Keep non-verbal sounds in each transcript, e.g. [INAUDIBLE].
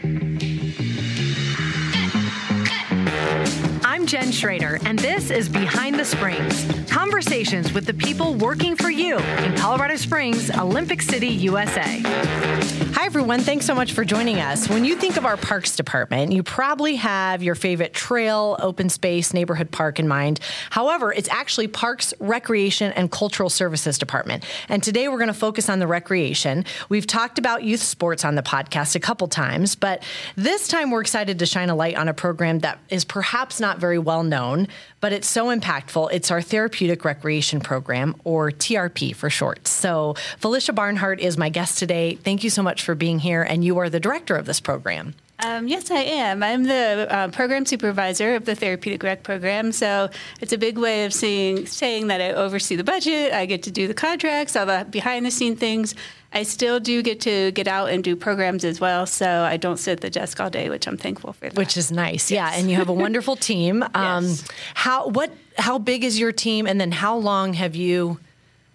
I'm Jen Schrader, and this is Behind the Springs conversations with the people working for you in Colorado Springs, Olympic City, USA. Hi, everyone. Thanks so much for joining us. When you think of our parks department, you probably have your favorite trail, open space, neighborhood park in mind. However, it's actually Parks, Recreation, and Cultural Services Department. And today we're going to focus on the recreation. We've talked about youth sports on the podcast a couple times, but this time we're excited to shine a light on a program that is perhaps not very well known, but it's so impactful. It's our Therapeutic Recreation Program, or TRP for short. So, Felicia Barnhart is my guest today. Thank you so much for being here, and you are the director of this program. Um, yes, I am. I'm the uh, program supervisor of the Therapeutic Rec program. So it's a big way of saying that I oversee the budget, I get to do the contracts, all the behind the scene things. I still do get to get out and do programs as well, so I don't sit at the desk all day, which I'm thankful for. That. Which is nice, yes. yeah. And you have a wonderful [LAUGHS] team. Um, yes. How what? How big is your team? And then how long have you?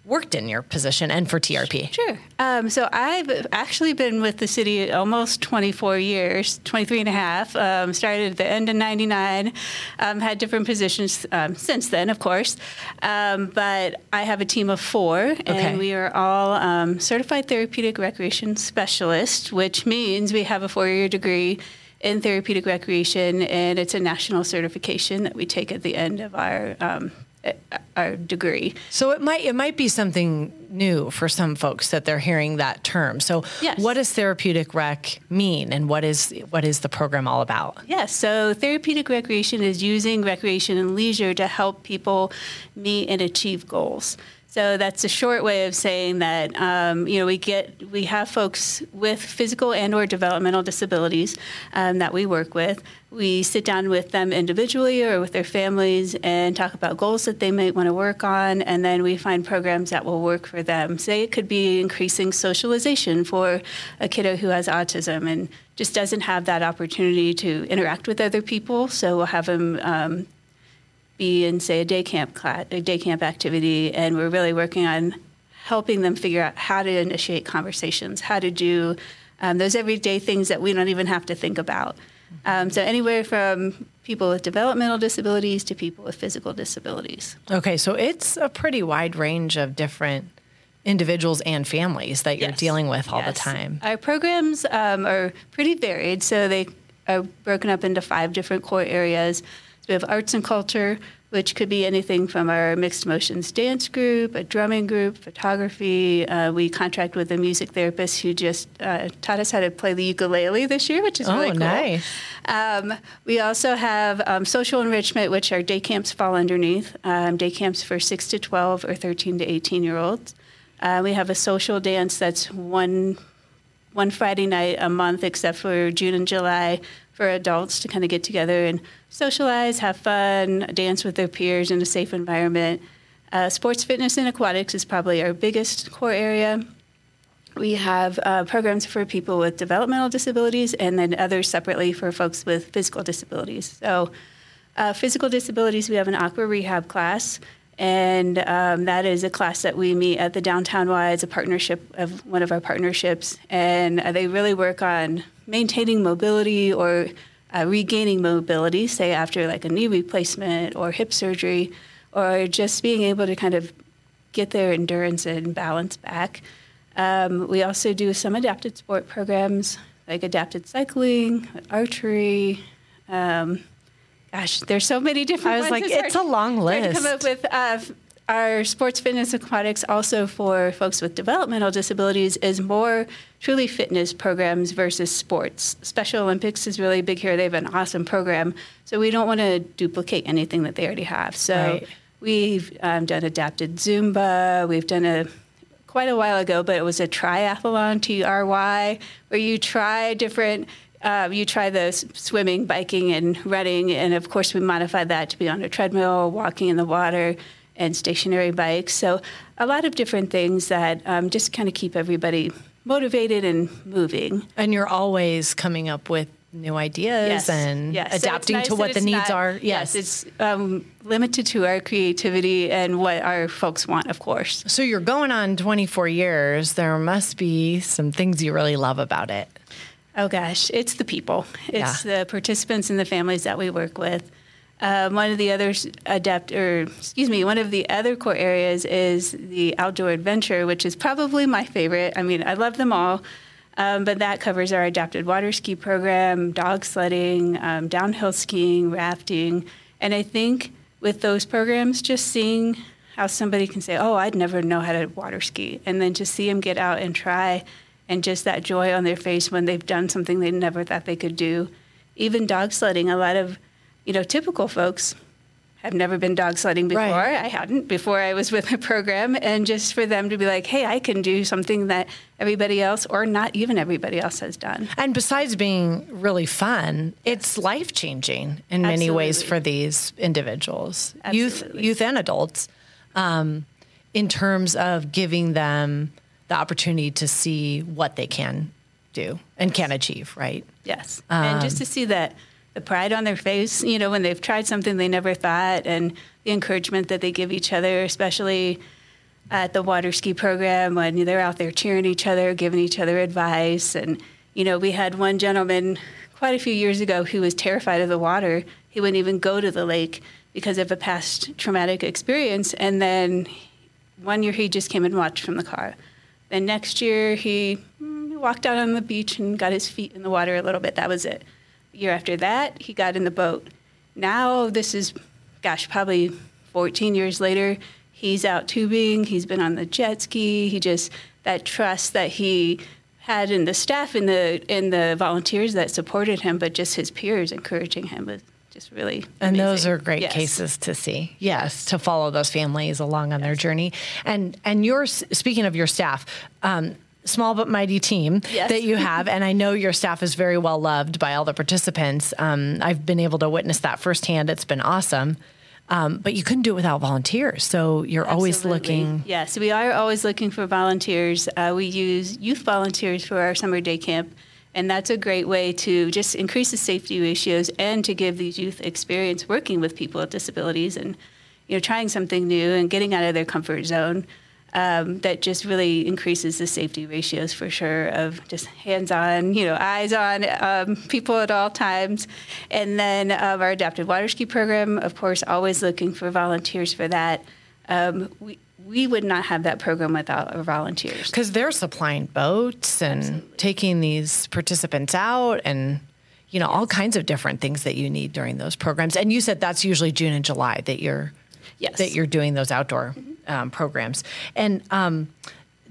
Worked in your position and for TRP? Sure. Um, so I've actually been with the city almost 24 years, 23 and a half. Um, started at the end of 99, um, had different positions um, since then, of course. Um, but I have a team of four, and okay. we are all um, certified therapeutic recreation specialists, which means we have a four year degree in therapeutic recreation, and it's a national certification that we take at the end of our our degree. So it might it might be something new for some folks that they're hearing that term. So yes. what does therapeutic rec mean and what is what is the program all about? Yes, so therapeutic recreation is using recreation and leisure to help people meet and achieve goals. So that's a short way of saying that um, you know we get we have folks with physical and or developmental disabilities um, that we work with. We sit down with them individually or with their families and talk about goals that they might want to work on, and then we find programs that will work for them. Say it could be increasing socialization for a kiddo who has autism and just doesn't have that opportunity to interact with other people. So we'll have them um, be in, say, a day camp class, a day camp activity, and we're really working on helping them figure out how to initiate conversations, how to do um, those everyday things that we don't even have to think about. Um, so anywhere from people with developmental disabilities to people with physical disabilities. Okay, so it's a pretty wide range of different individuals and families that you're yes. dealing with all yes. the time. Our programs um, are pretty varied, so they are broken up into five different core areas. So we have arts and culture, which could be anything from our mixed motions dance group, a drumming group, photography. Uh, we contract with a music therapist who just uh, taught us how to play the ukulele this year, which is oh, really cool. nice. Um, we also have um, social enrichment, which our day camps fall underneath. Um, day camps for 6 to 12 or 13 to 18 year olds. Uh, we have a social dance that's one one Friday night a month, except for June and July, for adults to kind of get together and socialize, have fun, dance with their peers in a safe environment. Uh, sports, fitness, and aquatics is probably our biggest core area. We have uh, programs for people with developmental disabilities and then others separately for folks with physical disabilities. So, uh, physical disabilities, we have an aqua rehab class, and um, that is a class that we meet at the Downtown Y. It's a partnership of one of our partnerships, and uh, they really work on maintaining mobility or uh, regaining mobility, say after like a knee replacement or hip surgery, or just being able to kind of get their endurance and balance back. Um, we also do some adapted sport programs like adapted cycling, archery. Um, gosh, there's so many different. I was like, it's a long list. To come up with uh, our sports fitness aquatics also for folks with developmental disabilities is more truly fitness programs versus sports. Special Olympics is really big here. They have an awesome program, so we don't want to duplicate anything that they already have. So right. we've um, done adapted Zumba. We've done a quite a while ago, but it was a triathlon, T R Y, where you try different. Uh, you try the swimming, biking, and running, and of course we modified that to be on a treadmill, walking in the water and stationary bikes. So a lot of different things that um, just kind of keep everybody motivated and moving. And you're always coming up with new ideas yes. and yes. adapting so nice to what the needs not, are. Yes, yes it's um, limited to our creativity and what our folks want, of course. So you're going on 24 years. There must be some things you really love about it. Oh gosh, it's the people. It's yeah. the participants and the families that we work with. Um, one of the other adapt, or excuse me, one of the other core areas is the outdoor adventure, which is probably my favorite. I mean, I love them all, um, but that covers our adapted water ski program, dog sledding, um, downhill skiing, rafting, and I think with those programs, just seeing how somebody can say, "Oh, I'd never know how to water ski," and then to see them get out and try, and just that joy on their face when they've done something they never thought they could do. Even dog sledding, a lot of you know, typical folks have never been dog sledding before. Right. I hadn't before I was with the [LAUGHS] program. And just for them to be like, hey, I can do something that everybody else or not even everybody else has done. And besides being really fun, it's life changing in many ways for these individuals, Absolutely. youth, youth and adults, um, in terms of giving them the opportunity to see what they can do and can achieve, right? Yes. Um, and just to see that the pride on their face, you know, when they've tried something they never thought, and the encouragement that they give each other, especially at the water ski program when they're out there cheering each other, giving each other advice. And, you know, we had one gentleman quite a few years ago who was terrified of the water. He wouldn't even go to the lake because of a past traumatic experience. And then one year he just came and watched from the car. Then next year he mm, walked out on the beach and got his feet in the water a little bit. That was it year after that, he got in the boat. Now, this is, gosh, probably 14 years later, he's out tubing, he's been on the jet ski. He just, that trust that he had in the staff and the, in the volunteers that supported him, but just his peers encouraging him was just really amazing. and those are great yes. cases to see yes to follow those families along on yes. their journey and and you're speaking of your staff um, small but mighty team yes. that you have. and I know your staff is very well loved by all the participants. Um, I've been able to witness that firsthand. It's been awesome. Um, but you couldn't do it without volunteers. So you're Absolutely. always looking. Yes, we are always looking for volunteers. Uh, we use youth volunteers for our summer day camp. And that's a great way to just increase the safety ratios and to give these youth experience working with people with disabilities and you know trying something new and getting out of their comfort zone um, that just really increases the safety ratios for sure of just hands on, you know, eyes on um, people at all times. And then um, our adaptive water ski program, of course, always looking for volunteers for that. Um, we, we would not have that program without our volunteers. Because they're supplying boats and Absolutely. taking these participants out and you know yes. all kinds of different things that you need during those programs. And you said that's usually June and July that you're yes. that you're doing those outdoor mm-hmm um, programs. And um,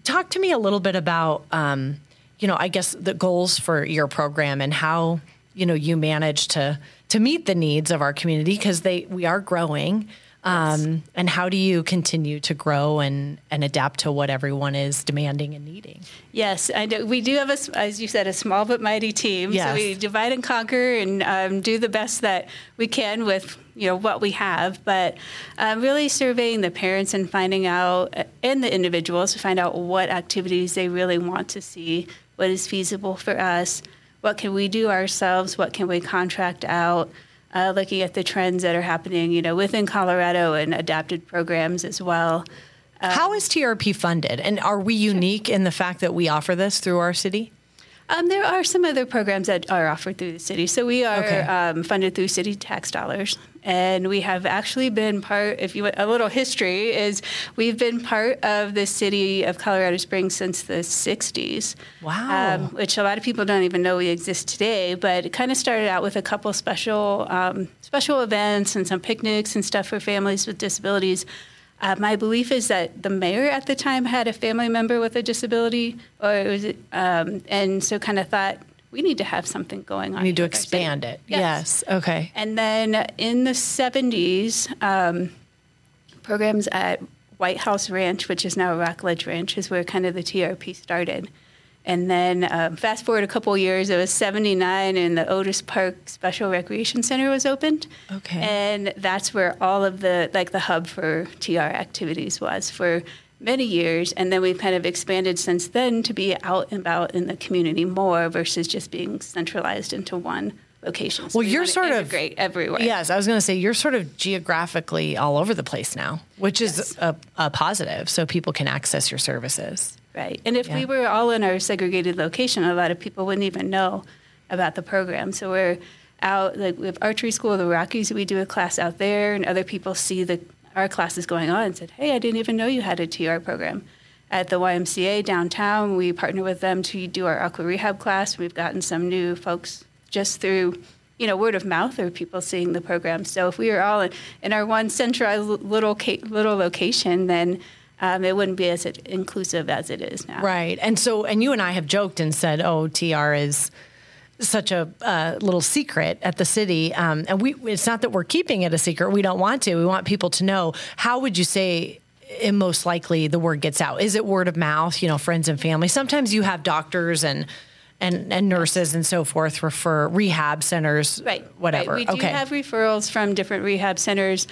talk to me a little bit about, um, you know, I guess the goals for your program and how you know you manage to to meet the needs of our community because they we are growing. Um. And how do you continue to grow and, and adapt to what everyone is demanding and needing? Yes, I do. We do have, a, as you said, a small but mighty team. Yes. So we divide and conquer and um, do the best that we can with you know what we have. But uh, really surveying the parents and finding out, and the individuals to find out what activities they really want to see, what is feasible for us, what can we do ourselves, what can we contract out uh, looking at the trends that are happening, you know, within Colorado and adapted programs as well. Um, How is TRP funded, and are we unique in the fact that we offer this through our city? Um, there are some other programs that are offered through the city. So we are okay. um, funded through city tax dollars and we have actually been part. If you a little history is we've been part of the city of Colorado Springs since the '60s. Wow! Um, which a lot of people don't even know we exist today. But it kind of started out with a couple special um, special events and some picnics and stuff for families with disabilities. Uh, my belief is that the mayor at the time had a family member with a disability, or it was, um, and so kind of thought we need to have something going on. We need to expand it. Yes. yes. Okay. And then in the 70s, um, programs at White House Ranch, which is now Rockledge Ranch, is where kind of the TRP started. And then um, fast forward a couple years, it was 79 and the Otis Park Special Recreation Center was opened. Okay. And that's where all of the, like the hub for TR activities was for many years, and then we've kind of expanded since then to be out and about in the community more versus just being centralized into one location. So well, we you're sort of great everywhere. Yes, I was going to say you're sort of geographically all over the place now, which is yes. a, a, positive, so people can access your services. Right, and if yeah. we were all in our segregated location, a lot of people wouldn't even know about the program. So we're out like we have archery school, of the Rockies. We do a class out there, and other people see the our classes going on and said, "Hey, I didn't even know you had a TR program." At the YMCA downtown, we partner with them to do our aqua rehab class. We've gotten some new folks just through you know, word of mouth or people seeing the program. So if we were all in, in our one centralized little little location, then um, it wouldn't be as inclusive as it is now. Right. And so, and you and I have joked and said, "Oh, TR is." Such a uh, little secret at the city, um, and we. It's not that we're keeping it a secret. We don't want to. We want people to know. How would you say it most likely the word gets out? Is it word of mouth? You know, friends and family. Sometimes you have doctors and and, and nurses and so forth refer rehab centers, right? Whatever. Right. We do have referrals from different rehab centers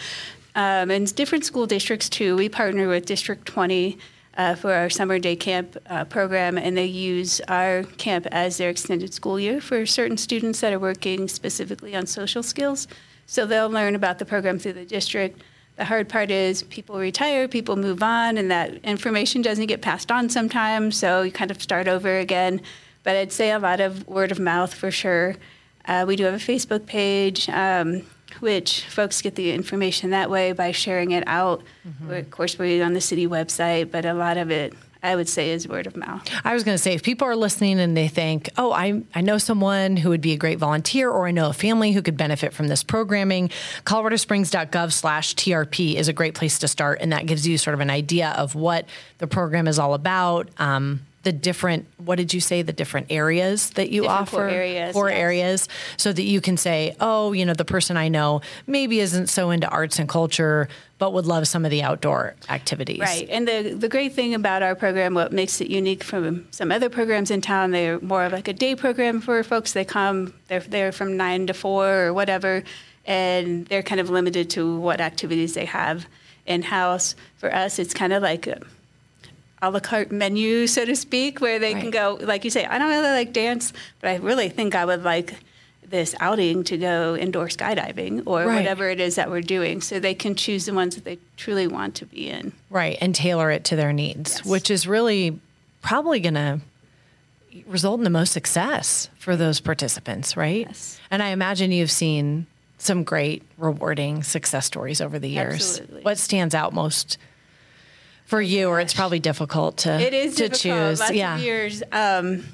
um, and different school districts too. We partner with District 20 uh, for our summer day camp uh, program, and they use our camp as their extended school year for certain students that are working specifically on social skills. So they'll learn about the program through the district. The hard part is people retire, people move on, and that information doesn't get passed on sometimes. So you kind of start over again. But I'd say a lot of word of mouth for sure. Uh, we do have a Facebook page, um, which folks get the information that way by sharing it out. Mm-hmm. Of course, we're on the city website, but a lot of it I would say is word of mouth. I was going to say, if people are listening and they think, oh, I, I know someone who would be a great volunteer, or I know a family who could benefit from this programming, coloradosprings.gov slash TRP is a great place to start. And that gives you sort of an idea of what the program is all about. Um, the different what did you say the different areas that you different offer? core areas, core yes. areas so that you can say oh you know the person i know maybe isn't so into arts and culture but would love some of the outdoor activities. Right and the the great thing about our program what makes it unique from some other programs in town they're more of like a day program for folks. They come they're there from 9 to 4 or whatever and they're kind of limited to what activities they have in house for us it's kind of like a, a la carte menu, so to speak, where they right. can go, like you say, I don't really like dance, but I really think I would like this outing to go indoor skydiving or right. whatever it is that we're doing. So they can choose the ones that they truly want to be in. Right. And tailor it to their needs, yes. which is really probably going to result in the most success for those participants, right? Yes. And I imagine you've seen some great, rewarding success stories over the years. Absolutely. What stands out most for you, or it's probably difficult to it is to difficult. choose. Lots yeah. of years. Um,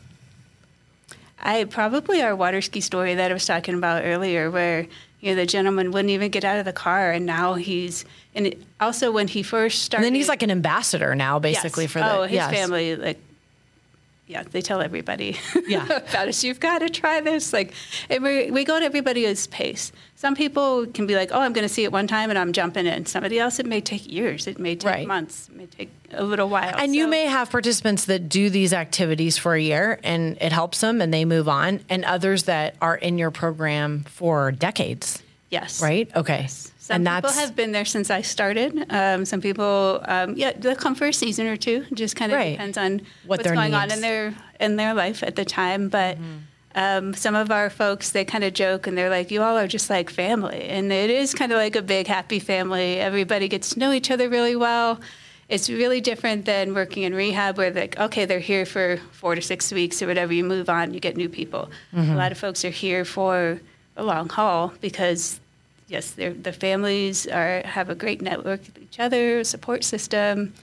I probably our water ski story that I was talking about earlier, where you know the gentleman wouldn't even get out of the car, and now he's and also when he first started, and then he's like an ambassador now, basically yes. for the oh his yes. family like yeah, they tell everybody [LAUGHS] yeah. [LAUGHS] about us. You've got to try this. Like, we, we go at everybody's pace. Some people can be like, oh, I'm going to see it one time and I'm jumping in. Somebody else, it may take years. It may take right. months. It may take a little while. And so. you may have participants that do these activities for a year and it helps them and they move on, and others that are in your program for decades. Yes. Right? Okay. Yes. Some and people have been there since I started. Um, some people, um, yeah, they'll come for a season or two. Just kind of right. depends on what what's going needs. on in their in their life at the time. But mm-hmm. um, some of our folks, they kind of joke and they're like, "You all are just like family," and it is kind of like a big happy family. Everybody gets to know each other really well. It's really different than working in rehab, where like, okay, they're here for four to six weeks or whatever. You move on, you get new people. Mm-hmm. A lot of folks are here for a long haul because yes, the families are have a great network with each other, support system.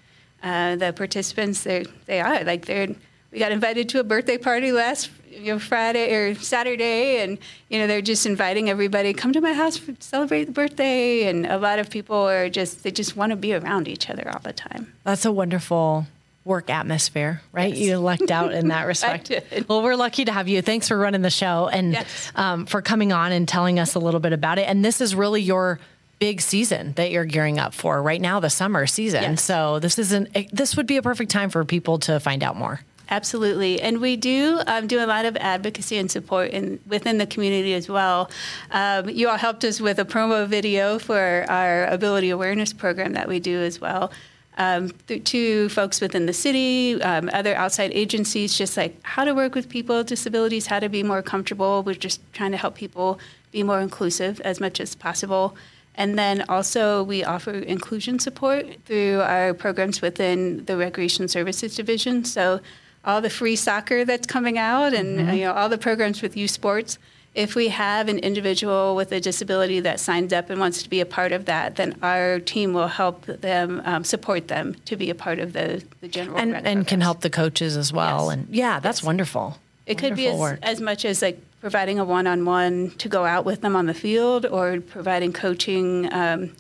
Uh, the participants, they are like they're. We got invited to a birthday party last you know, Friday or Saturday, and you know they're just inviting everybody come to my house to celebrate the birthday, and a lot of people are just they just want to be around each other all the time. That's a wonderful work atmosphere, right? Yes. You lucked out in that [LAUGHS] respect. well, we're lucky to have you. Thanks for running the show and yes. um, for coming on and telling us a little bit about it. And this is really your big season that you're gearing up for right now, the summer season. Yes. So this isn't. This would be a perfect time for people to find out more. Absolutely, and we do um, do a lot of advocacy and support in, within the community as well. Um, you all helped us with a promo video for our ability awareness program that we do as well um, to folks within the city, um, other outside agencies, just like how to work with people with disabilities, how to be more comfortable. We're just trying to help people be more inclusive as much as possible. And then also, we offer inclusion support through our programs within the Recreation Services Division. So, all the free soccer that's coming out and mm-hmm. you know all the programs with youth sports if we have an individual with a disability that signs up and wants to be a part of that, then our team will help them um, support them to be a part of the, the general and, and can help the coaches as well. Yes. And yeah, that's yes. wonderful. It wonderful could be as, as, much as like providing a one-on-one to go out with them on the field, or providing coaching. Um,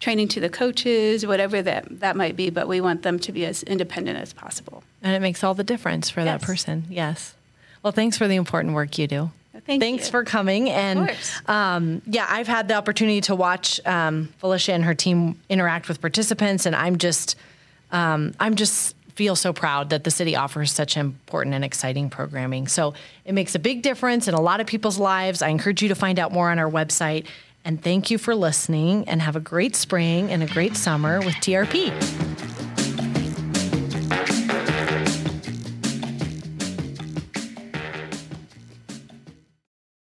training to the coaches, whatever that, that might be, but we want them to be as independent as possible. And it makes all the difference for yes. that person. Yes. Well, thanks for the important work you do. Thank Thanks you. for coming. And um, yeah, I've had the opportunity to watch um, Felicia and her team interact with participants, and I'm just, um, I'm just feel so proud that the city offers such important and exciting programming. So it makes a big difference in a lot of people's lives. I encourage you to find out more on our website. And thank you for listening, and have a great spring and a great summer with TRP.